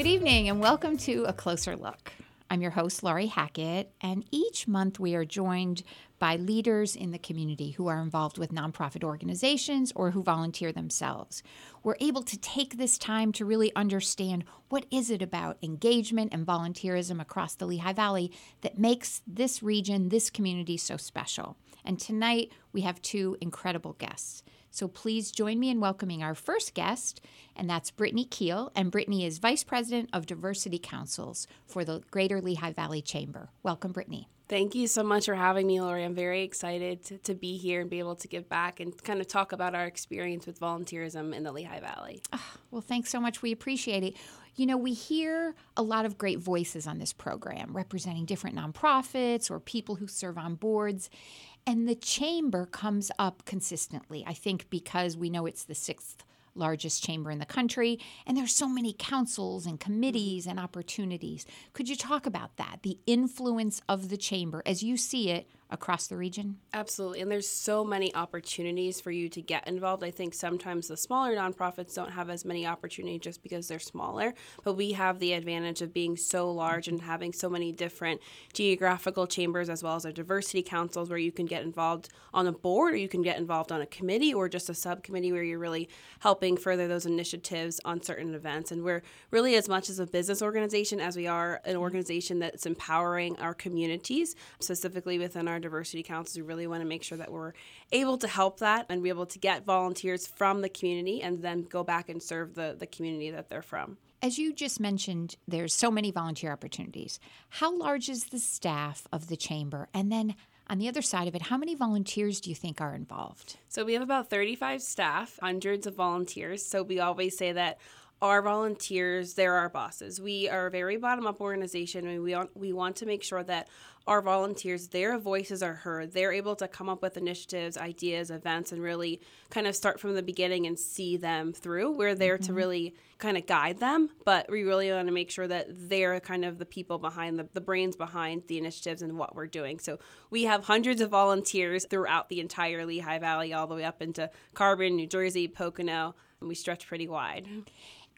Good evening and welcome to A Closer Look. I'm your host, Laurie Hackett, and each month we are joined by leaders in the community who are involved with nonprofit organizations or who volunteer themselves. We're able to take this time to really understand what is it about engagement and volunteerism across the Lehigh Valley that makes this region, this community so special. And tonight we have two incredible guests. So please join me in welcoming our first guest, and that's Brittany Keal. And Brittany is Vice President of Diversity Councils for the Greater Lehigh Valley Chamber. Welcome, Brittany. Thank you so much for having me, Laurie. I'm very excited to, to, be here and be able to give back and kind of talk about our experience with volunteerism in the Lehigh Valley. Oh, well, thanks so much. We appreciate it. You know, we hear a lot of great voices on this program representing different nonprofits or people who serve on boards. And the chamber comes up consistently, I think, because we know it's the sixth largest chamber in the country and there's so many councils and committees and opportunities. Could you talk about that the influence of the chamber as you see it across the region? Absolutely. And there's so many opportunities for you to get involved. I think sometimes the smaller nonprofits don't have as many opportunities just because they're smaller, but we have the advantage of being so large and having so many different geographical chambers as well as our diversity councils where you can get involved on a board or you can get involved on a committee or just a subcommittee where you're really helping further those initiatives on certain events. And we're really as much as a business organization as we are an mm-hmm. organization that's empowering our communities, specifically within our diversity councils, we really want to make sure that we're able to help that and be able to get volunteers from the community and then go back and serve the, the community that they're from. As you just mentioned, there's so many volunteer opportunities. How large is the staff of the chamber? And then on the other side of it, how many volunteers do you think are involved? So we have about 35 staff, hundreds of volunteers. So we always say that our volunteers, they're our bosses. We are a very bottom up organization and we want, we want to make sure that our volunteers, their voices are heard. They're able to come up with initiatives, ideas, events, and really kind of start from the beginning and see them through. We're there mm-hmm. to really kind of guide them, but we really want to make sure that they're kind of the people behind the, the brains behind the initiatives and what we're doing. So we have hundreds of volunteers throughout the entire Lehigh Valley, all the way up into Carbon, New Jersey, Pocono. And we stretch pretty wide.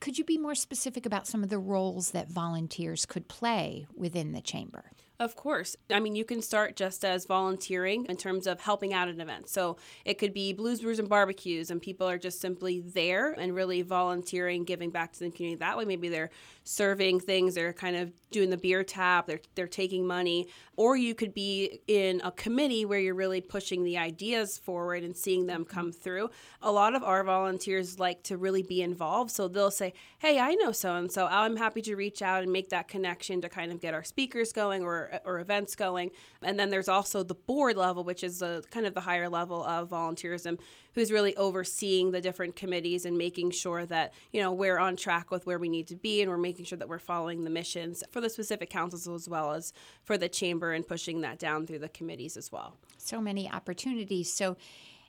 Could you be more specific about some of the roles that volunteers could play within the chamber? Of course. I mean, you can start just as volunteering in terms of helping out an event. So it could be blues, brews, and barbecues, and people are just simply there and really volunteering, giving back to the community that way. Maybe they're serving things, they're kind of doing the beer tap, they're, they're taking money. Or you could be in a committee where you're really pushing the ideas forward and seeing them come mm-hmm. through. A lot of our volunteers like to really be involved. So they'll say, Hey, I know so and so. I'm happy to reach out and make that connection to kind of get our speakers going or or events going. And then there's also the board level, which is the kind of the higher level of volunteerism, who's really overseeing the different committees and making sure that you know we're on track with where we need to be, and we're making sure that we're following the missions for the specific councils as well as for the chamber and pushing that down through the committees as well. So many opportunities. So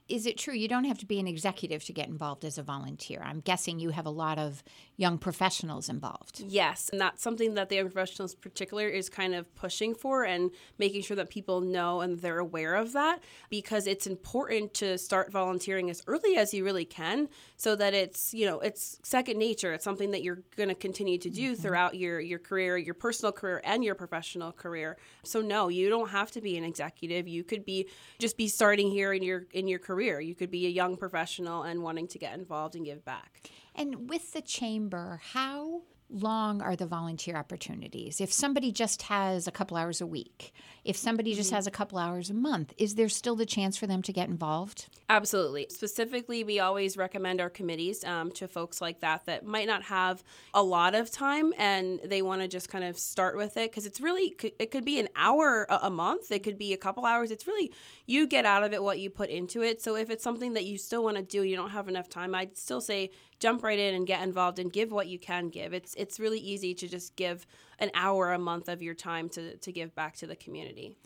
is it true you don't have to be an executive to get involved as a volunteer? I'm guessing you have a lot of young professionals involved. Yes, and that's something that the young professionals in particular is kind of pushing for and making sure that people know and they're aware of that because it's important to start volunteering as early as you really can so that it's, you know, it's second nature. It's something that you're going to continue to do mm-hmm. throughout your your career, your personal career and your professional career. So no, you don't have to be an executive. You could be just be starting here in your in your career. You could be a young professional and wanting to get involved and give back. And with the chamber, how long are the volunteer opportunities? If somebody just has a couple hours a week, if somebody just mm-hmm. has a couple hours a month, is there still the chance for them to get involved? Absolutely. Specifically, we always recommend our committees um, to folks like that that might not have a lot of time and they want to just kind of start with it because it's really, it could be an hour a month, it could be a couple hours. It's really, you get out of it what you put into it. So if it's something that you still want to do, you don't have enough time, I'd still say jump right in and get involved and give what you can give. It's it's really easy to just give an hour a month of your time to to give back to the community.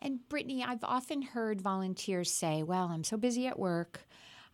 And Brittany, I've often heard volunteers say, "Well, I'm so busy at work,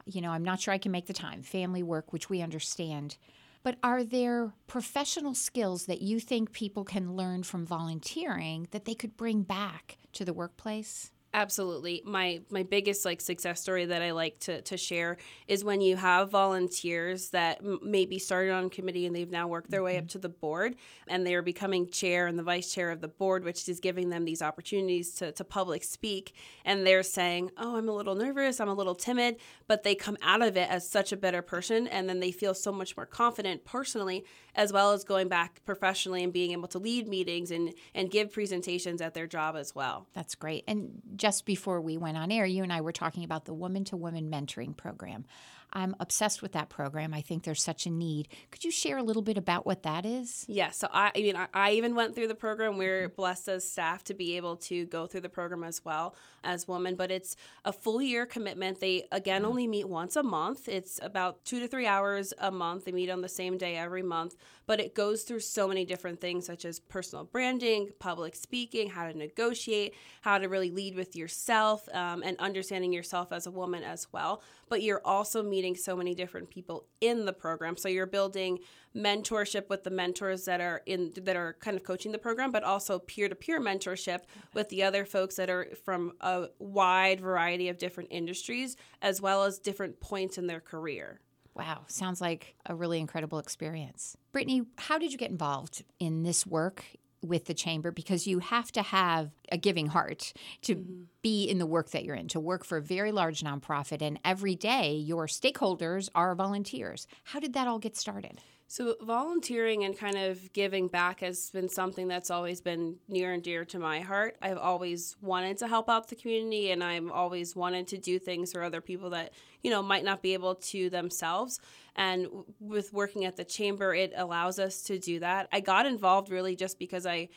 you know, I'm not sure I can make the time. Family work, which we understand." But are there professional skills that you think people can learn from volunteering that they could bring back to the workplace? Absolutely. My my biggest like success story that I like to, to share is when you have volunteers that m- maybe started on committee and they've now worked their way up mm-hmm. to the board and they are becoming chair and the vice chair of the board, which is giving them these opportunities to, to public speak. And they're saying, Oh, I'm a little nervous, I'm a little timid, but they come out of it as such a better person and then they feel so much more confident personally as well as going back professionally and being able to lead meetings and, and give presentations at their job as well. That's great. And just before we went on air, you and I were talking about the Woman to Woman Mentoring Program. I'm obsessed with that program. I think there's such a need. Could you share a little bit about what that is? Yeah, so I, I mean, I, I even went through the program. We're blessed as staff to be able to go through the program as well as women, but it's a full year commitment. They, again, only meet once a month. It's about two to three hours a month. They meet on the same day every month, but it goes through so many different things such as personal branding, public speaking, how to negotiate, how to really lead with yourself, um, and understanding yourself as a woman as well. But you're also meeting so many different people in the program. So you're building mentorship with the mentors that are in that are kind of coaching the program, but also peer-to-peer mentorship with the other folks that are from a wide variety of different industries as well as different points in their career. Wow, sounds like a really incredible experience. Brittany, how did you get involved in this work with the chamber? Because you have to have a giving heart to mm-hmm. be in the work that you're in, to work for a very large nonprofit, and every day your stakeholders are volunteers. How did that all get started? So, volunteering and kind of giving back has been something that's always been near and dear to my heart. I've always wanted to help out the community and I've always wanted to do things for other people that, you know, might not be able to themselves. And with working at the chamber, it allows us to do that. I got involved really just because I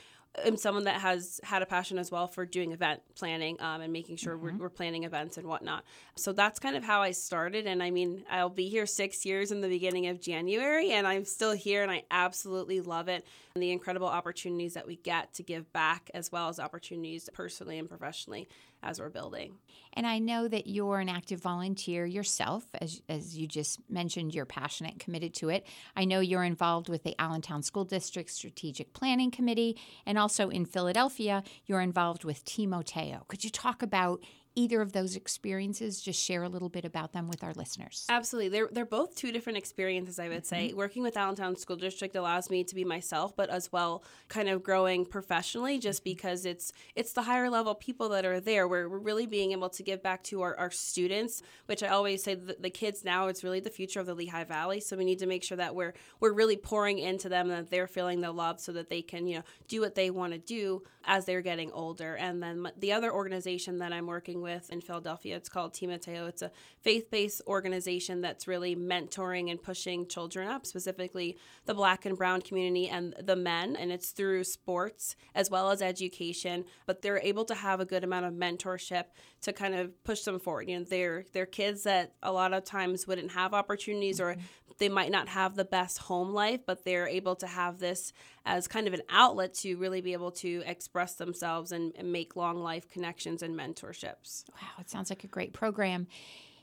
am someone that has had a passion as well for doing event planning um, and making sure mm-hmm. we're, we're, planning events and whatnot. So that's kind of how I started. And I mean, I'll be here six years in the beginning of January, and I'm still here, and I absolutely love it. And the incredible opportunities that we get to give back, as well as opportunities personally and professionally as we're building. And I know that you're an active volunteer yourself, as, as you just mentioned, you're passionate committed to it. I know you're involved with the Allentown School District Strategic Planning Committee, and also in Philadelphia, you're involved with Timoteo. Could you talk about either of those experiences just share a little bit about them with our listeners. Absolutely. They're, they're both two different experiences i would mm-hmm. say working with allentown school district allows me to be myself but as well kind of growing professionally just mm-hmm. because it's it's the higher level people that are there. Where we're really being able to give back to our, our students which i always say the, the kids now it's really the future of the lehigh valley. So we need to make sure that we're we're really pouring into them and that they're feeling the love so that they can you know do what they want to do as they're getting older. And then the other organization that i'm working with in Philadelphia. It's called Timoteo. It's a faith based organization that's really mentoring and pushing children up, specifically the black and brown community and the men. And it's through sports as well as education. But they're able to have a good amount of mentorship to kind of push them forward. You know, they're, they're kids that a lot of times wouldn't have opportunities or mm-hmm. they might not have the best home life, but they're able to have this as kind of an outlet to really be able to express themselves and, and make long life connections and mentorships. Wow, it sounds like a great program.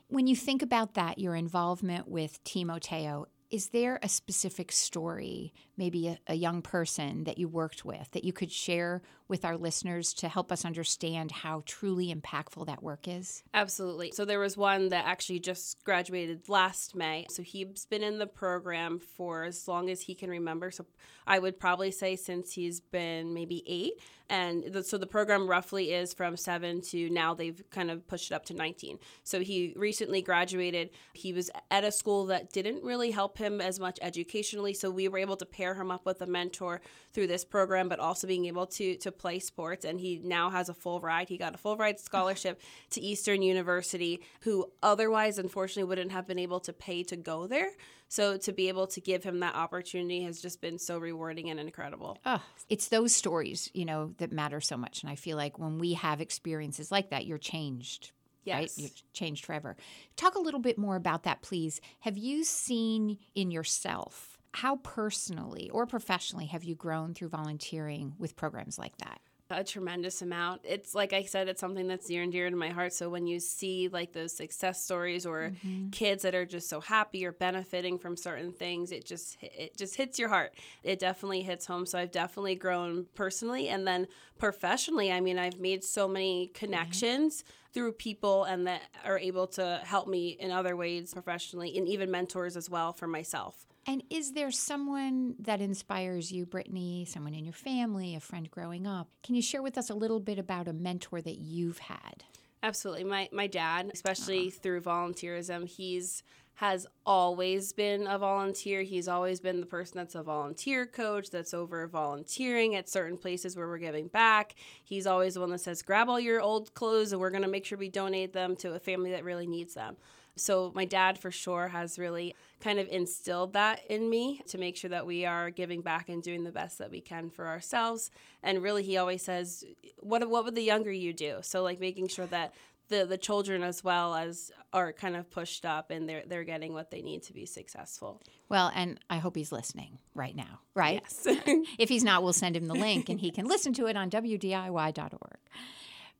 When you think about that, your involvement with Timoteo, is there a specific story, maybe a, a, young person that you worked with, that you could share with our listeners to help us understand how truly impactful that work is? Absolutely. So there was one that actually just graduated last May. So he's been in the program for as long as he can remember. So I would probably say since he's been maybe eight. And the, so the program roughly is from seven to now they've kind of pushed it up to 19. So he recently graduated. He was at a school that didn't really help him as much educationally. So we were able to pair him up with a mentor through this program, but also being able to, to play sports. And he now has a full ride. He got a full ride scholarship to Eastern University, who otherwise, unfortunately, wouldn't have been able to pay to go there. So to be able to give him that opportunity has just been so rewarding and incredible. Oh, it's those stories, you know, that matter so much. And I feel like when we have experiences like that, you're changed. Yes. Right? You're changed forever. Talk a little bit more about that, please. Have you seen in yourself how personally or professionally have you grown through volunteering with programs like that? A tremendous amount. It's like I said, it's something that's near and dear to my heart. So when you see like those success stories or mm-hmm. kids that are just so happy or benefiting from certain things, it just it just hits your heart. It definitely hits home. So I've definitely grown personally and then professionally. I mean, I've made so many connections. Mm-hmm through people and that are able to help me in other ways professionally and even mentors as well for myself. And is there someone that inspires you, Brittany, someone in your family, a friend growing up? Can you share with us a little bit about a mentor that you've had? Absolutely. My my dad, especially uh-huh. through volunteerism, he's has always been a volunteer. He's always been the person that's a volunteer coach, that's over volunteering at certain places where we're giving back. He's always the one that says, grab all your old clothes and we're going to make sure we donate them to a family that really needs them. So, my dad for sure has really kind of instilled that in me to make sure that we are giving back and doing the best that we can for ourselves. And really, he always says, "What what would the younger you do?" So, like making sure that the the children as well as are kind of pushed up and they're they're getting what they need to be successful. Well, and I hope he's listening right now, right? Yes. if he's not, we'll send him the link and he can listen to it on wdiy.org.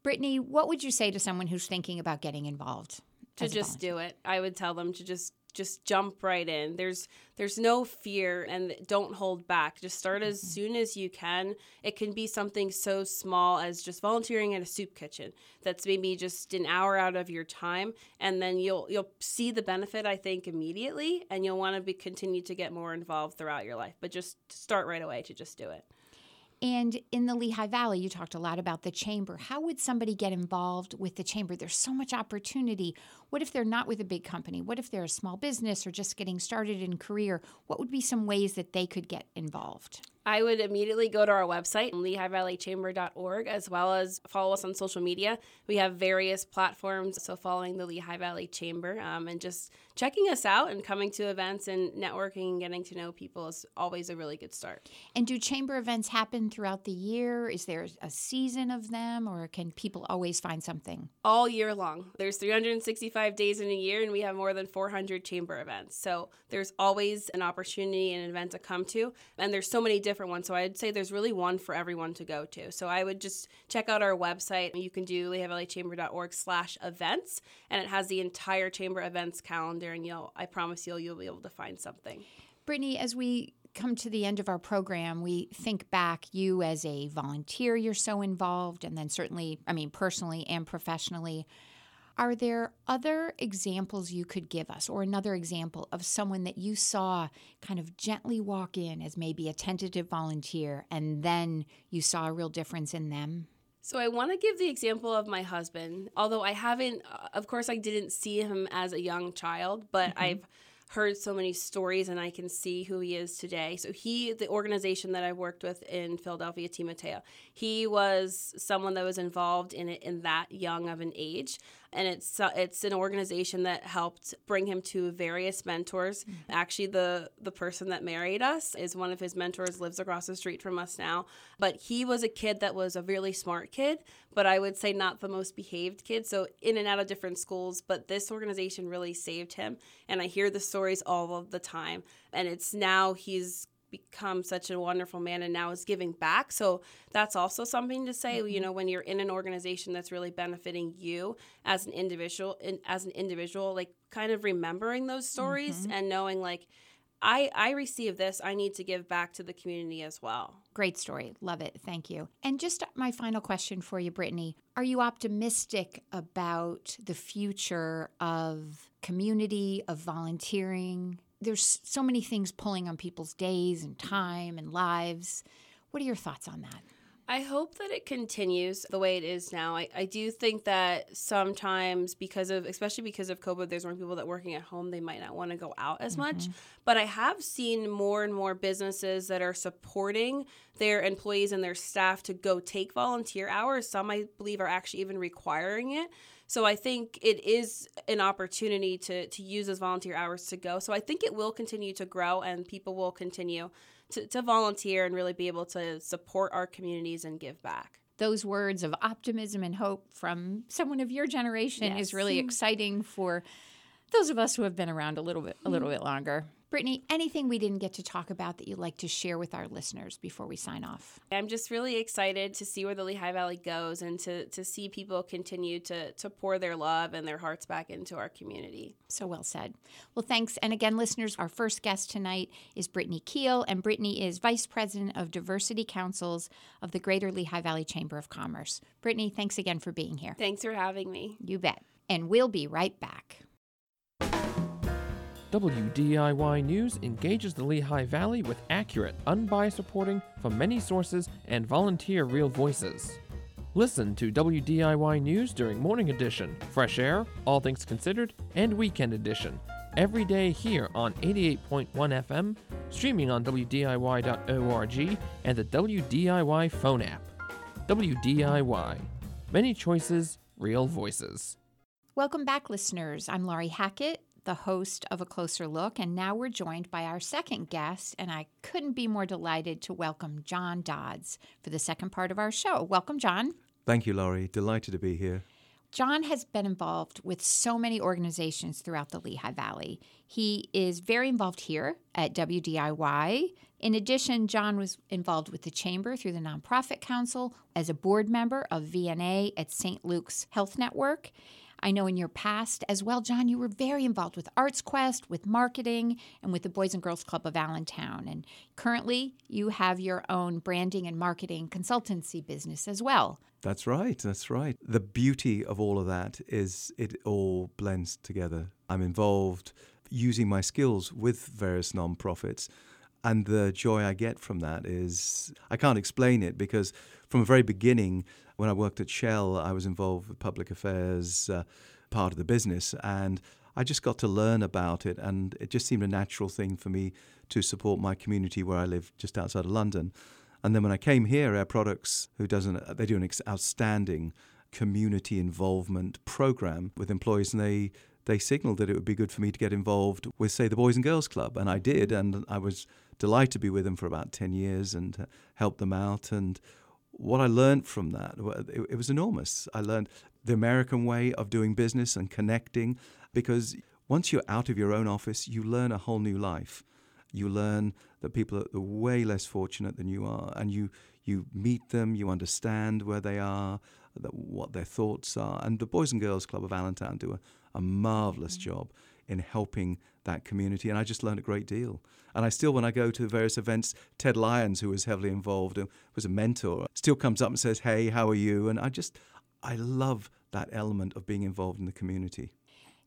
Brittany, what would you say to someone who's thinking about getting involved? To just do it. I would tell them to just just jump right in. There's there's no fear and don't hold back. Just start as mm-hmm. soon as you can. It can be something so small as just volunteering at a soup kitchen. That's maybe just an hour out of your time and then you'll you'll see the benefit I think immediately and you'll want to be continue to get more involved throughout your life. But just start right away to just do it. And in the Lehigh Valley, you talked a lot about the chamber. How would somebody get involved with the chamber? There's so much opportunity. What if they're not with a big company? What if they're a small business or just getting started in career? What would be some ways that they could get involved? I would immediately go to our website, lehighvalleychamber.org, as well as follow us on social media. We have various platforms, so following the Lehigh Valley Chamber um, and just checking us out and coming to events and networking and getting to know people is always a really good start. And do chamber events happen throughout the year? Is there a season of them, or can people always find something? All year long. There's 365 days in a year, and we have more than 400 chamber events. So there's always an opportunity and an event to come to, and there's so many different ones. So I'd say there's really one for everyone to go to. So I would just check out our website. You can do lehighvalleychamber.org slash events, and it has the entire chamber events calendar. And you'll, I promise you, you'll be able to find something. Brittany, as we come to the end of our program, we think back you as a volunteer, you're so involved, and then certainly, I mean, personally and professionally. Are there other examples you could give us, or another example of someone that you saw kind of gently walk in as maybe a tentative volunteer and then you saw a real difference in them? So I want to give the example of my husband. Although I haven't, uh, of course, I didn't see him as a young child, but mm-hmm. I've heard so many stories and I can see who he is today. So he, the organization that I worked with in Philadelphia, Mateo, he was someone that was involved in it in that young of an age and it's uh, it's an organization that helped bring him to various mentors. Mm-hmm. Actually, the the person that married us is one of his mentors, lives across the street from us now. But he was a kid that was a really smart kid, but I would say not the most behaved kid. So in and out of different schools, but this organization really saved him, and I hear the stories all of the time. And it's now he's become such a wonderful man and now is giving back. So that's also something to say, mm-hmm. you know, when you're in an organization that's really benefiting you as an individual in, as an individual, like kind of remembering those stories mm-hmm. and knowing like I, I receive this. I need to give back to the community as well. Great story. Love it. Thank you. And just my final question for you, Brittany. Are you optimistic about the future of community, of volunteering? There's so many things pulling on people's days and time and lives. What are your thoughts on that? I hope that it continues the way it is now. I, I do think that sometimes because of especially because of COVID, there's more people that working at home, they might not want to go out as mm-hmm. much. But I have seen more and more businesses that are supporting their employees and their staff to go take volunteer hours. Some I believe are actually even requiring it. So I think it is an opportunity to to use those volunteer hours to go. So I think it will continue to grow and people will continue to, to volunteer and really be able to support our communities and give back those words of optimism and hope from someone of your generation yes. is really exciting for those of us who have been around a little bit a little mm-hmm. bit longer. Brittany, anything we didn't get to talk about that you'd like to share with our listeners before we sign off? I'm just really excited to see where the Lehigh Valley goes and to, to see people continue to, to pour their love and their hearts back into our community. So well said. Well, thanks. And again, listeners, our first guest tonight is Brittany Keal, and Brittany is Vice President of Diversity Councils of the Greater Lehigh Valley Chamber of Commerce. Brittany, thanks again for being here. Thanks for having me. You bet. And we'll be right back. WDIY News engages the Lehigh Valley with accurate, unbiased reporting from many sources and volunteer real voices. Listen to WDIY News during Morning Edition, Fresh Air, All Things Considered, and Weekend Edition every day here on 88.1 FM, streaming on WDIY.org and the WDIY phone app. WDIY. Many choices, real voices. Welcome back, listeners. I'm Laurie Hackett, the host of A Closer Look, and now we're joined by our second guest, and I couldn't be more delighted to welcome John Dodds for the second part of our show. Welcome, John. Thank you, Laurie. Delighted to be here. John has been involved with so many organizations throughout the Lehigh Valley. He is very involved here at WDIY. In addition, John was involved with the Chamber through the Nonprofit Council as a board member of VNA at St. Luke's Health Network. I know in your past as well, John, you were very involved with Arts Quest, with marketing, and with the Boys and Girls Club of Allentown. And currently, you have your own branding and marketing consultancy business as well. That's right. That's right. The beauty of all of that is it all blends together. I'm involved using my skills with various nonprofits. And the joy I get from that is, I can't explain it because from the very beginning, when I worked at Shell, I was involved with public affairs uh, part of the business, and I just got to learn about it, and it just seemed a natural thing for me to support my community where I live, just outside of London. And then when I came here, Air Products, who does an, they do an outstanding community involvement program with employees, and they they signaled that it would be good for me to get involved with, say, the Boys and Girls Club, and I did, and I was delighted to be with them for about ten years and uh, help them out and what I learned from that, it, it was enormous. I learned the American way of doing business and connecting because once you're out of your own office, you learn a whole new life. You learn that people are way less fortunate than you are, and you you meet them, you understand where they are, what their thoughts are. And the Boys and Girls Club of Allentown do a, a marvelous mm-hmm. job in helping that community. And I just learned a great deal. And I still, when I go to various events, Ted Lyons, who was heavily involved and was a mentor, still comes up and says, Hey, how are you? And I just, I love that element of being involved in the community.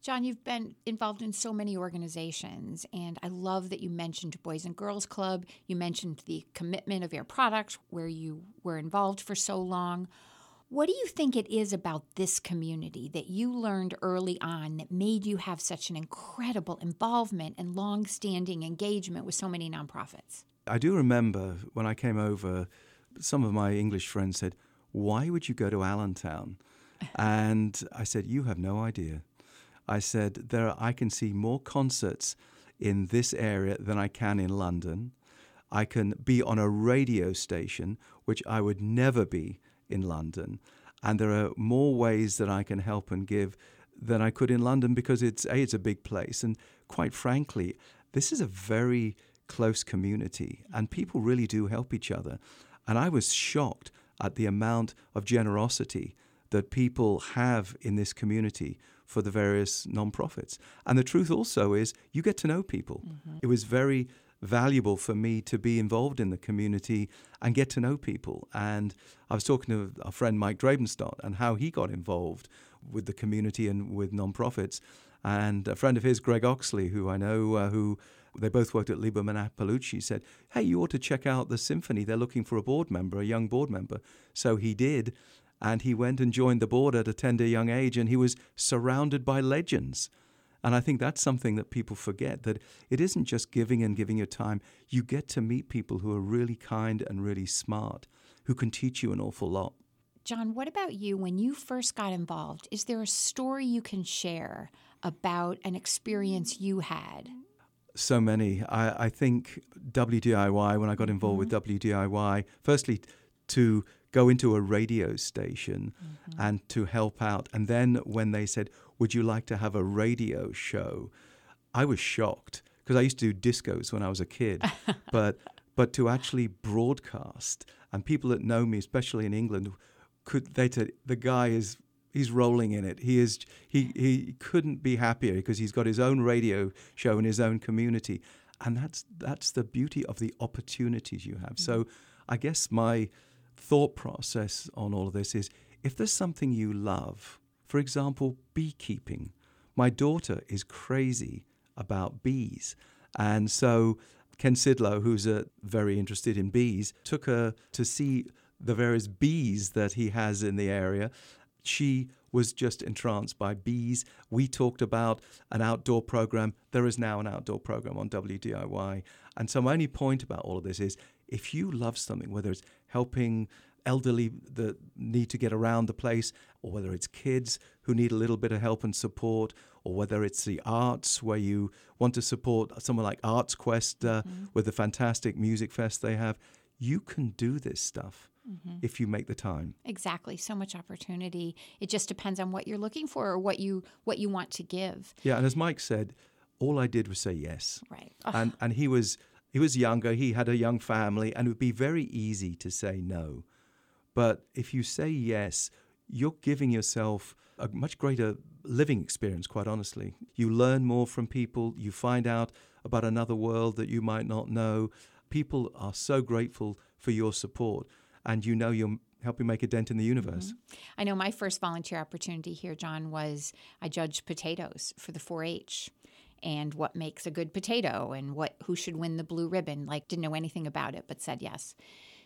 John, you've been involved in so many organizations, and I love that you mentioned Boys and Girls Club. You mentioned the commitment of Air Products, where you were involved for so long. What do you think it is about this community that you learned early on that made you have such an incredible involvement and long standing engagement with so many nonprofits? I do remember when I came over, some of my English friends said, Why would you go to Allentown? and I said, You have no idea. I said, there I can see more concerts in this area than I can in London. I can be on a radio station, which I would never be in London. And there are more ways that I can help and give than I could in London because it's a it's a big place and quite frankly this is a very close community and people really do help each other and I was shocked at the amount of generosity that people have in this community for the various nonprofits and the truth also is you get to know people mm-hmm. it was very valuable for me to be involved in the community and get to know people. And I was talking to a friend, Mike Drabenstadt, and how he got involved with the community and with nonprofits. And a friend of his, Greg Oxley, who I know, uh, who they both worked at Lieberman Appalucci, said, Hey, you ought to check out the symphony. They're looking for a board member, a young board member. So he did. And he went and joined the board at a tender young age, and he was surrounded by legends. And I think that's something that people forget that it isn't just giving and giving your time. You get to meet people who are really kind and really smart, who can teach you an awful lot. John, what about you? When you first got involved, is there a story you can share about an experience you had? So many. I, I think WDIY, when I got involved mm-hmm. with WDIY, firstly, to go into a radio station mm-hmm. and to help out. And then when they said, Would you like to have a radio show? I was shocked because I used to do discos when I was a kid, but but to actually broadcast and people that know me, especially in England, could they said the guy is he's rolling in it. He is he he couldn't be happier because he's got his own radio show in his own community, and that's that's the beauty of the opportunities you have. So, I guess my thought process on all of this is if there's something you love, for example, beekeeping. My daughter is crazy about bees, and so Ken Sidlow, who's uh, very interested in bees, took her to see the various bees that he has in the area she was just entranced by bees. We talked about an outdoor program. There is now an outdoor program on WDIY. And so, my only point about all of this is if you love something, whether it's helping elderly that need to get around the place, or whether it's kids who need a little bit of help and support, or whether it's the arts where you want to support someone like Arts Quest uh, mm-hmm. with the fantastic music fest they have, you can do this stuff mm-hmm. if you make the time. Exactly. So much opportunity. It just depends on what you're looking for or what you what you want to give. Yeah, and as Mike said, all I did was say yes. Right. Oh. And and he was he was younger, he had a young family, and it would be very easy to say no. But if you say yes, you're giving yourself a much greater living experience, quite honestly. You learn more from people, you find out about another world that you might not know. People are so grateful for your support and you know you're helping make a dent in the universe. Mm-hmm. I know my first volunteer opportunity here, John, was I judged potatoes for the 4 H and what makes a good potato and what who should win the blue ribbon. Like didn't know anything about it, but said yes.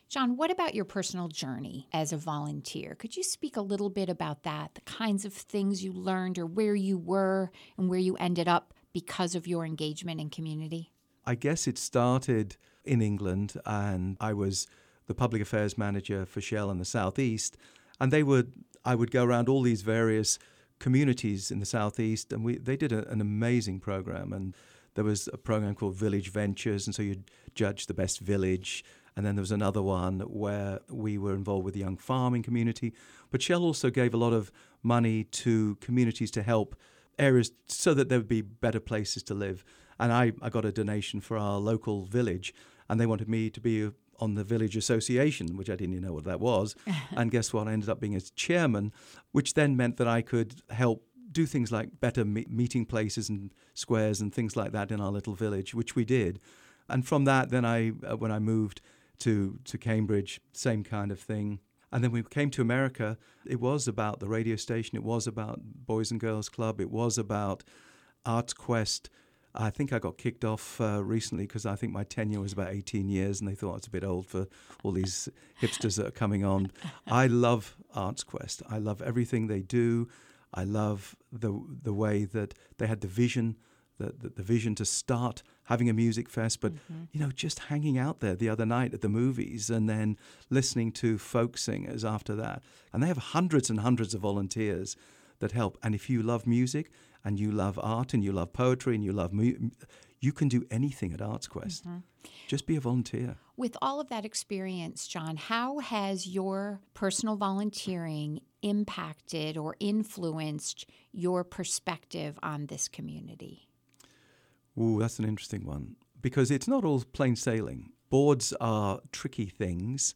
John, what about your personal journey as a volunteer? Could you speak a little bit about that, the kinds of things you learned or where you were and where you ended up because of your engagement in community? I guess it started in England and I was the public affairs manager for Shell in the southeast, and they would I would go around all these various communities in the southeast, and we they did a, an amazing program, and there was a program called Village Ventures, and so you'd judge the best village. And then there was another one where we were involved with the young farming community. But Shell also gave a lot of money to communities to help areas so that there would be better places to live. And I, I got a donation for our local village, and they wanted me to be on the village association, which I didn't even know what that was. and guess what? I ended up being its chairman, which then meant that I could help do things like better me- meeting places and squares and things like that in our little village, which we did. And from that, then I, uh, when I moved to to Cambridge, same kind of thing. And then we came to America. It was about the radio station. It was about Boys and Girls Club. It was about Arts Quest I think I got kicked off uh, recently because I think my tenure was about 18 years and they thought I was a bit old for all these hipsters that are coming on. I love Arts Quest. I love everything they do. I love the, the way that they had the vision, the, the, vision to start having a music fest, but mm-hmm. you know, just hanging out there the other night at the movies and then listening to folk singers after that. And they have hundreds and hundreds of volunteers that help. And if you love music, and you love art and you love poetry and you love mu- you can do anything at ArtsQuest. Mm-hmm. Just be a volunteer. With all of that experience, John, how has your personal volunteering impacted or influenced your perspective on this community? Ooh, that's an interesting one because it's not all plain sailing. Boards are tricky things.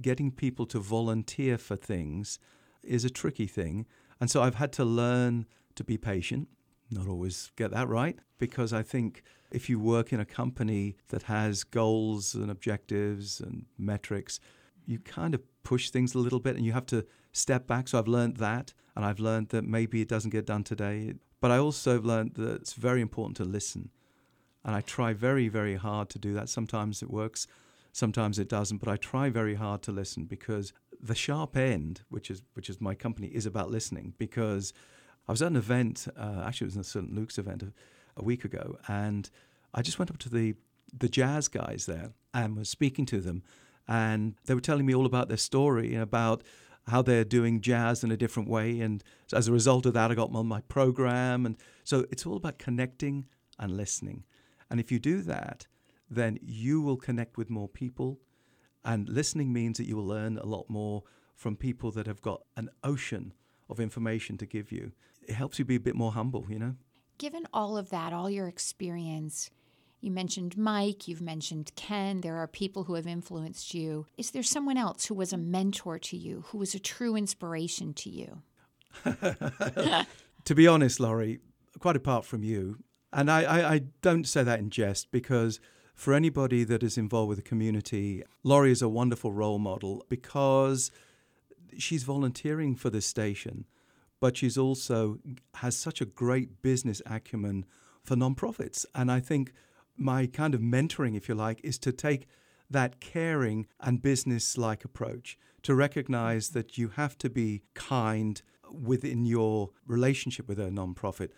Getting people to volunteer for things is a tricky thing. And so I've had to learn to be patient, not always get that right, because I think if you work in a company that has goals and objectives and metrics, you kind of push things a little bit and you have to step back. So I've learned that, and I've learned that maybe it doesn't get done today. But I also learned that it's very important to listen. And I try very, very hard to do that. Sometimes it works, sometimes it doesn't, but I try very hard to listen because the sharp end, which is which is my company, is about listening because I was at an event, uh, actually, it was a St. Luke's event a, a, week ago, and I just went up to the, the jazz guys there and was speaking to them. And they were telling me all about their story and about how they're doing jazz in a different way. And as a result of that, I got on my program. And so it's all about connecting and listening. And if you do that, then you will connect with more people. And listening means that you will learn a lot more from people that have got an ocean of information to give you it helps you be a bit more humble, you know? Given all of that, all your experience, You mentioned Mike, you've mentioned Ken. There are people who have influenced you. Is there someone else who was a mentor to you, who was a true inspiration to you? to be honest, Laurie, quite apart from you, and I, I, I, don't say that in jest because for anybody that is involved with the community, Laurie is a wonderful role model because she's volunteering for this station, but she's also has such a great business acumen for nonprofits. And I think my kind of mentoring, if you like, is to take that caring and business like approach to recognize that you have to be kind within your relationship with a nonprofit,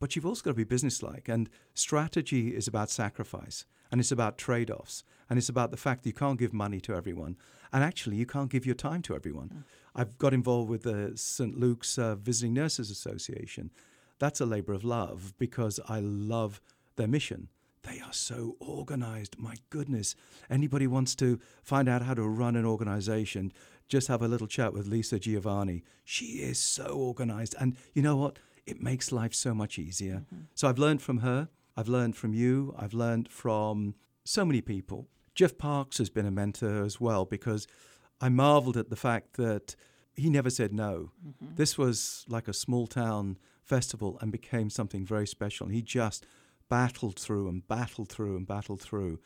but you've also got to be businesslike. And strategy is about sacrifice and it's about trade offs and it's about the fact that you can't give money to everyone and actually you can't give your time to everyone. Mm. I've got involved with the St. Luke's uh, Visiting Nurses Association. That's a labor of love because I love their mission. They are so organized. My goodness. Anybody wants to find out how to run an organization, just have a little chat with Lisa Giovanni. She is so organized. And you know what? It makes life so much easier. Mm-hmm. So I've learned from her. I've learned from you. I've learned from so many people. Jeff Parks has been a mentor as well because I marveled at the fact that he never said no. Mm-hmm. This was like a small town festival and became something very special. He just battled through and battled through and battled through.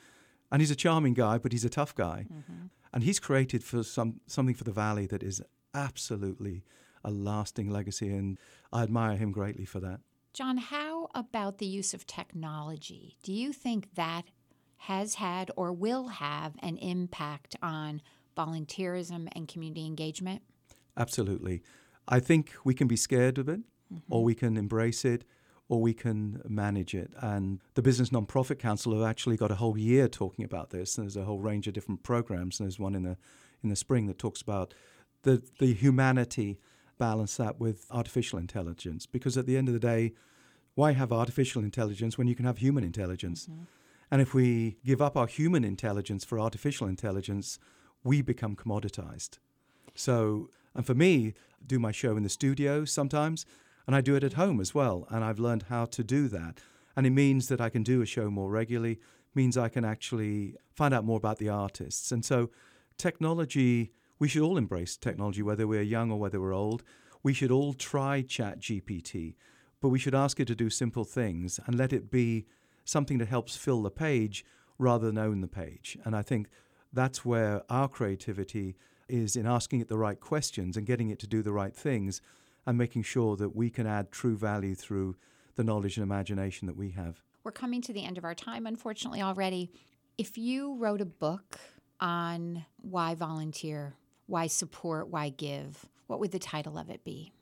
And he's a charming guy, but he's a tough guy. Mm-hmm. And he's created for some something for the valley that is absolutely a lasting legacy and I admire him greatly for that. John, how about the use of technology? Do you think that has had or will have an impact on volunteerism and community engagement? Absolutely. I think we can be scared of it mm-hmm. or we can embrace it or we can manage it. And the Business Nonprofit Council have actually got a whole year talking about this. And there's a whole range of different programs. And there's one in the in the spring that talks about the the humanity balance that with artificial intelligence because at the end of the day, why have artificial intelligence when you can have human intelligence? Mm-hmm. And if we give up our human intelligence for artificial intelligence, we become commoditized. So, and for me, do my show in the studio sometimes, and I do it at home as well. And I've learned how to do that. And it means that I can do a show more regularly, means I can actually find out more about the artists. And so technology, we should all embrace technology, whether we're young or whether we're old. We should all try ChatGPT, but we should ask it to do simple things and let it be something that helps fill the page rather than own the page. And I think that's where our creativity is in asking it the right questions and getting it to do the right things and making sure that we can add true value through the knowledge and imagination that we have. We're coming to the end of our time, unfortunately, already. If you wrote a book on why volunteer, why support, why give, what would the title of it be?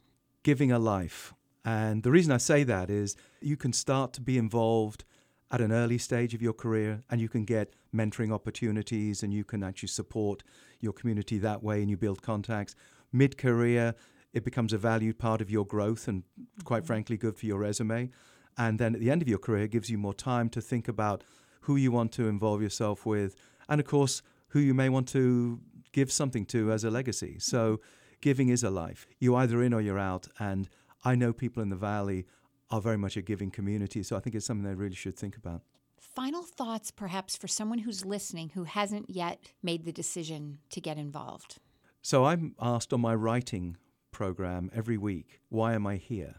Giving a Life. And the reason I say that is you can start to be involved at an early stage of your career and you can get mentoring opportunities and you can actually support your community that way and you build contacts. Mid career, it becomes a valued part of your growth and, quite mm-hmm. frankly, good for your resume. And then at the end of your career, it gives you more time to think about who you want to involve yourself with, and of course, who you may want to give something to as a legacy. So, giving is a life. You're either in or you're out. And I know people in the Valley are very much a giving community. So, I think it's something they really should think about. Final thoughts, perhaps, for someone who's listening who hasn't yet made the decision to get involved. So, I'm asked on my writing program every week, Why Am I Here?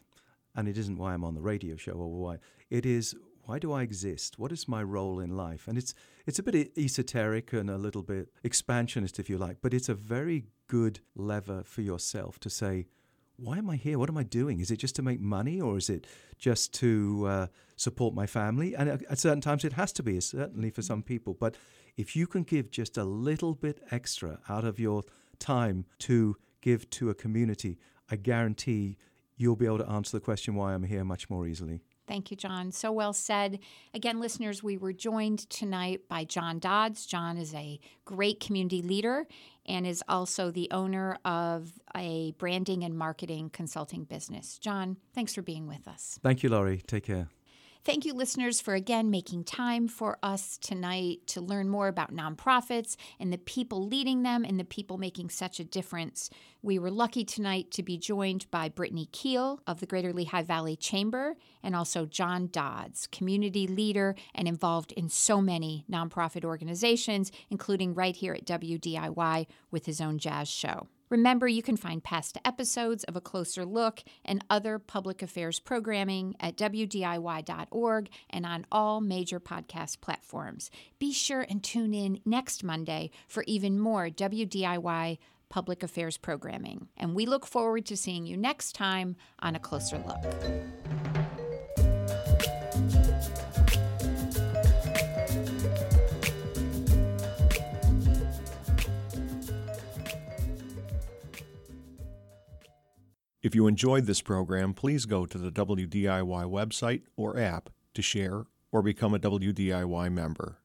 And it isn't why I'm on the radio show or why. It is why do I exist? What is my role in life? And it's it's a bit esoteric and a little bit expansionist, if you like, but it's a very good lever for yourself to say, why am I here? What am I doing? Is it just to make money or is it just to uh, support my family? And at, certain times it has to be, certainly for some people. But if you can give just a little bit extra out of your time to give to a community, I guarantee you'll be able to answer the question why I'm here much more easily. Thank you, John. So well said. Again, listeners, we were joined tonight by John Dodds. John is a great community leader and is also the owner of a branding and marketing consulting business. John, thanks for being with us. Thank you, Laurie. Take care. Thank you, listeners, for again making time for us tonight to learn more about nonprofits and the people leading them and the people making such a difference. We were lucky tonight to be joined by Brittany Keal of the Greater Lehigh Valley Chamber and also John Dodds, community leader and involved in so many nonprofit organizations, including right here at WDIY with his own jazz show. Remember, you can find past episodes of A Closer Look and other public affairs programming at WDIY.org and on all major podcast platforms. Be sure and tune in next Monday for even more WDIY public affairs programming. And we look forward to seeing you next time on A Closer Look. If you enjoyed this program, please go to the WDIY website or app to share or become a WDIY member.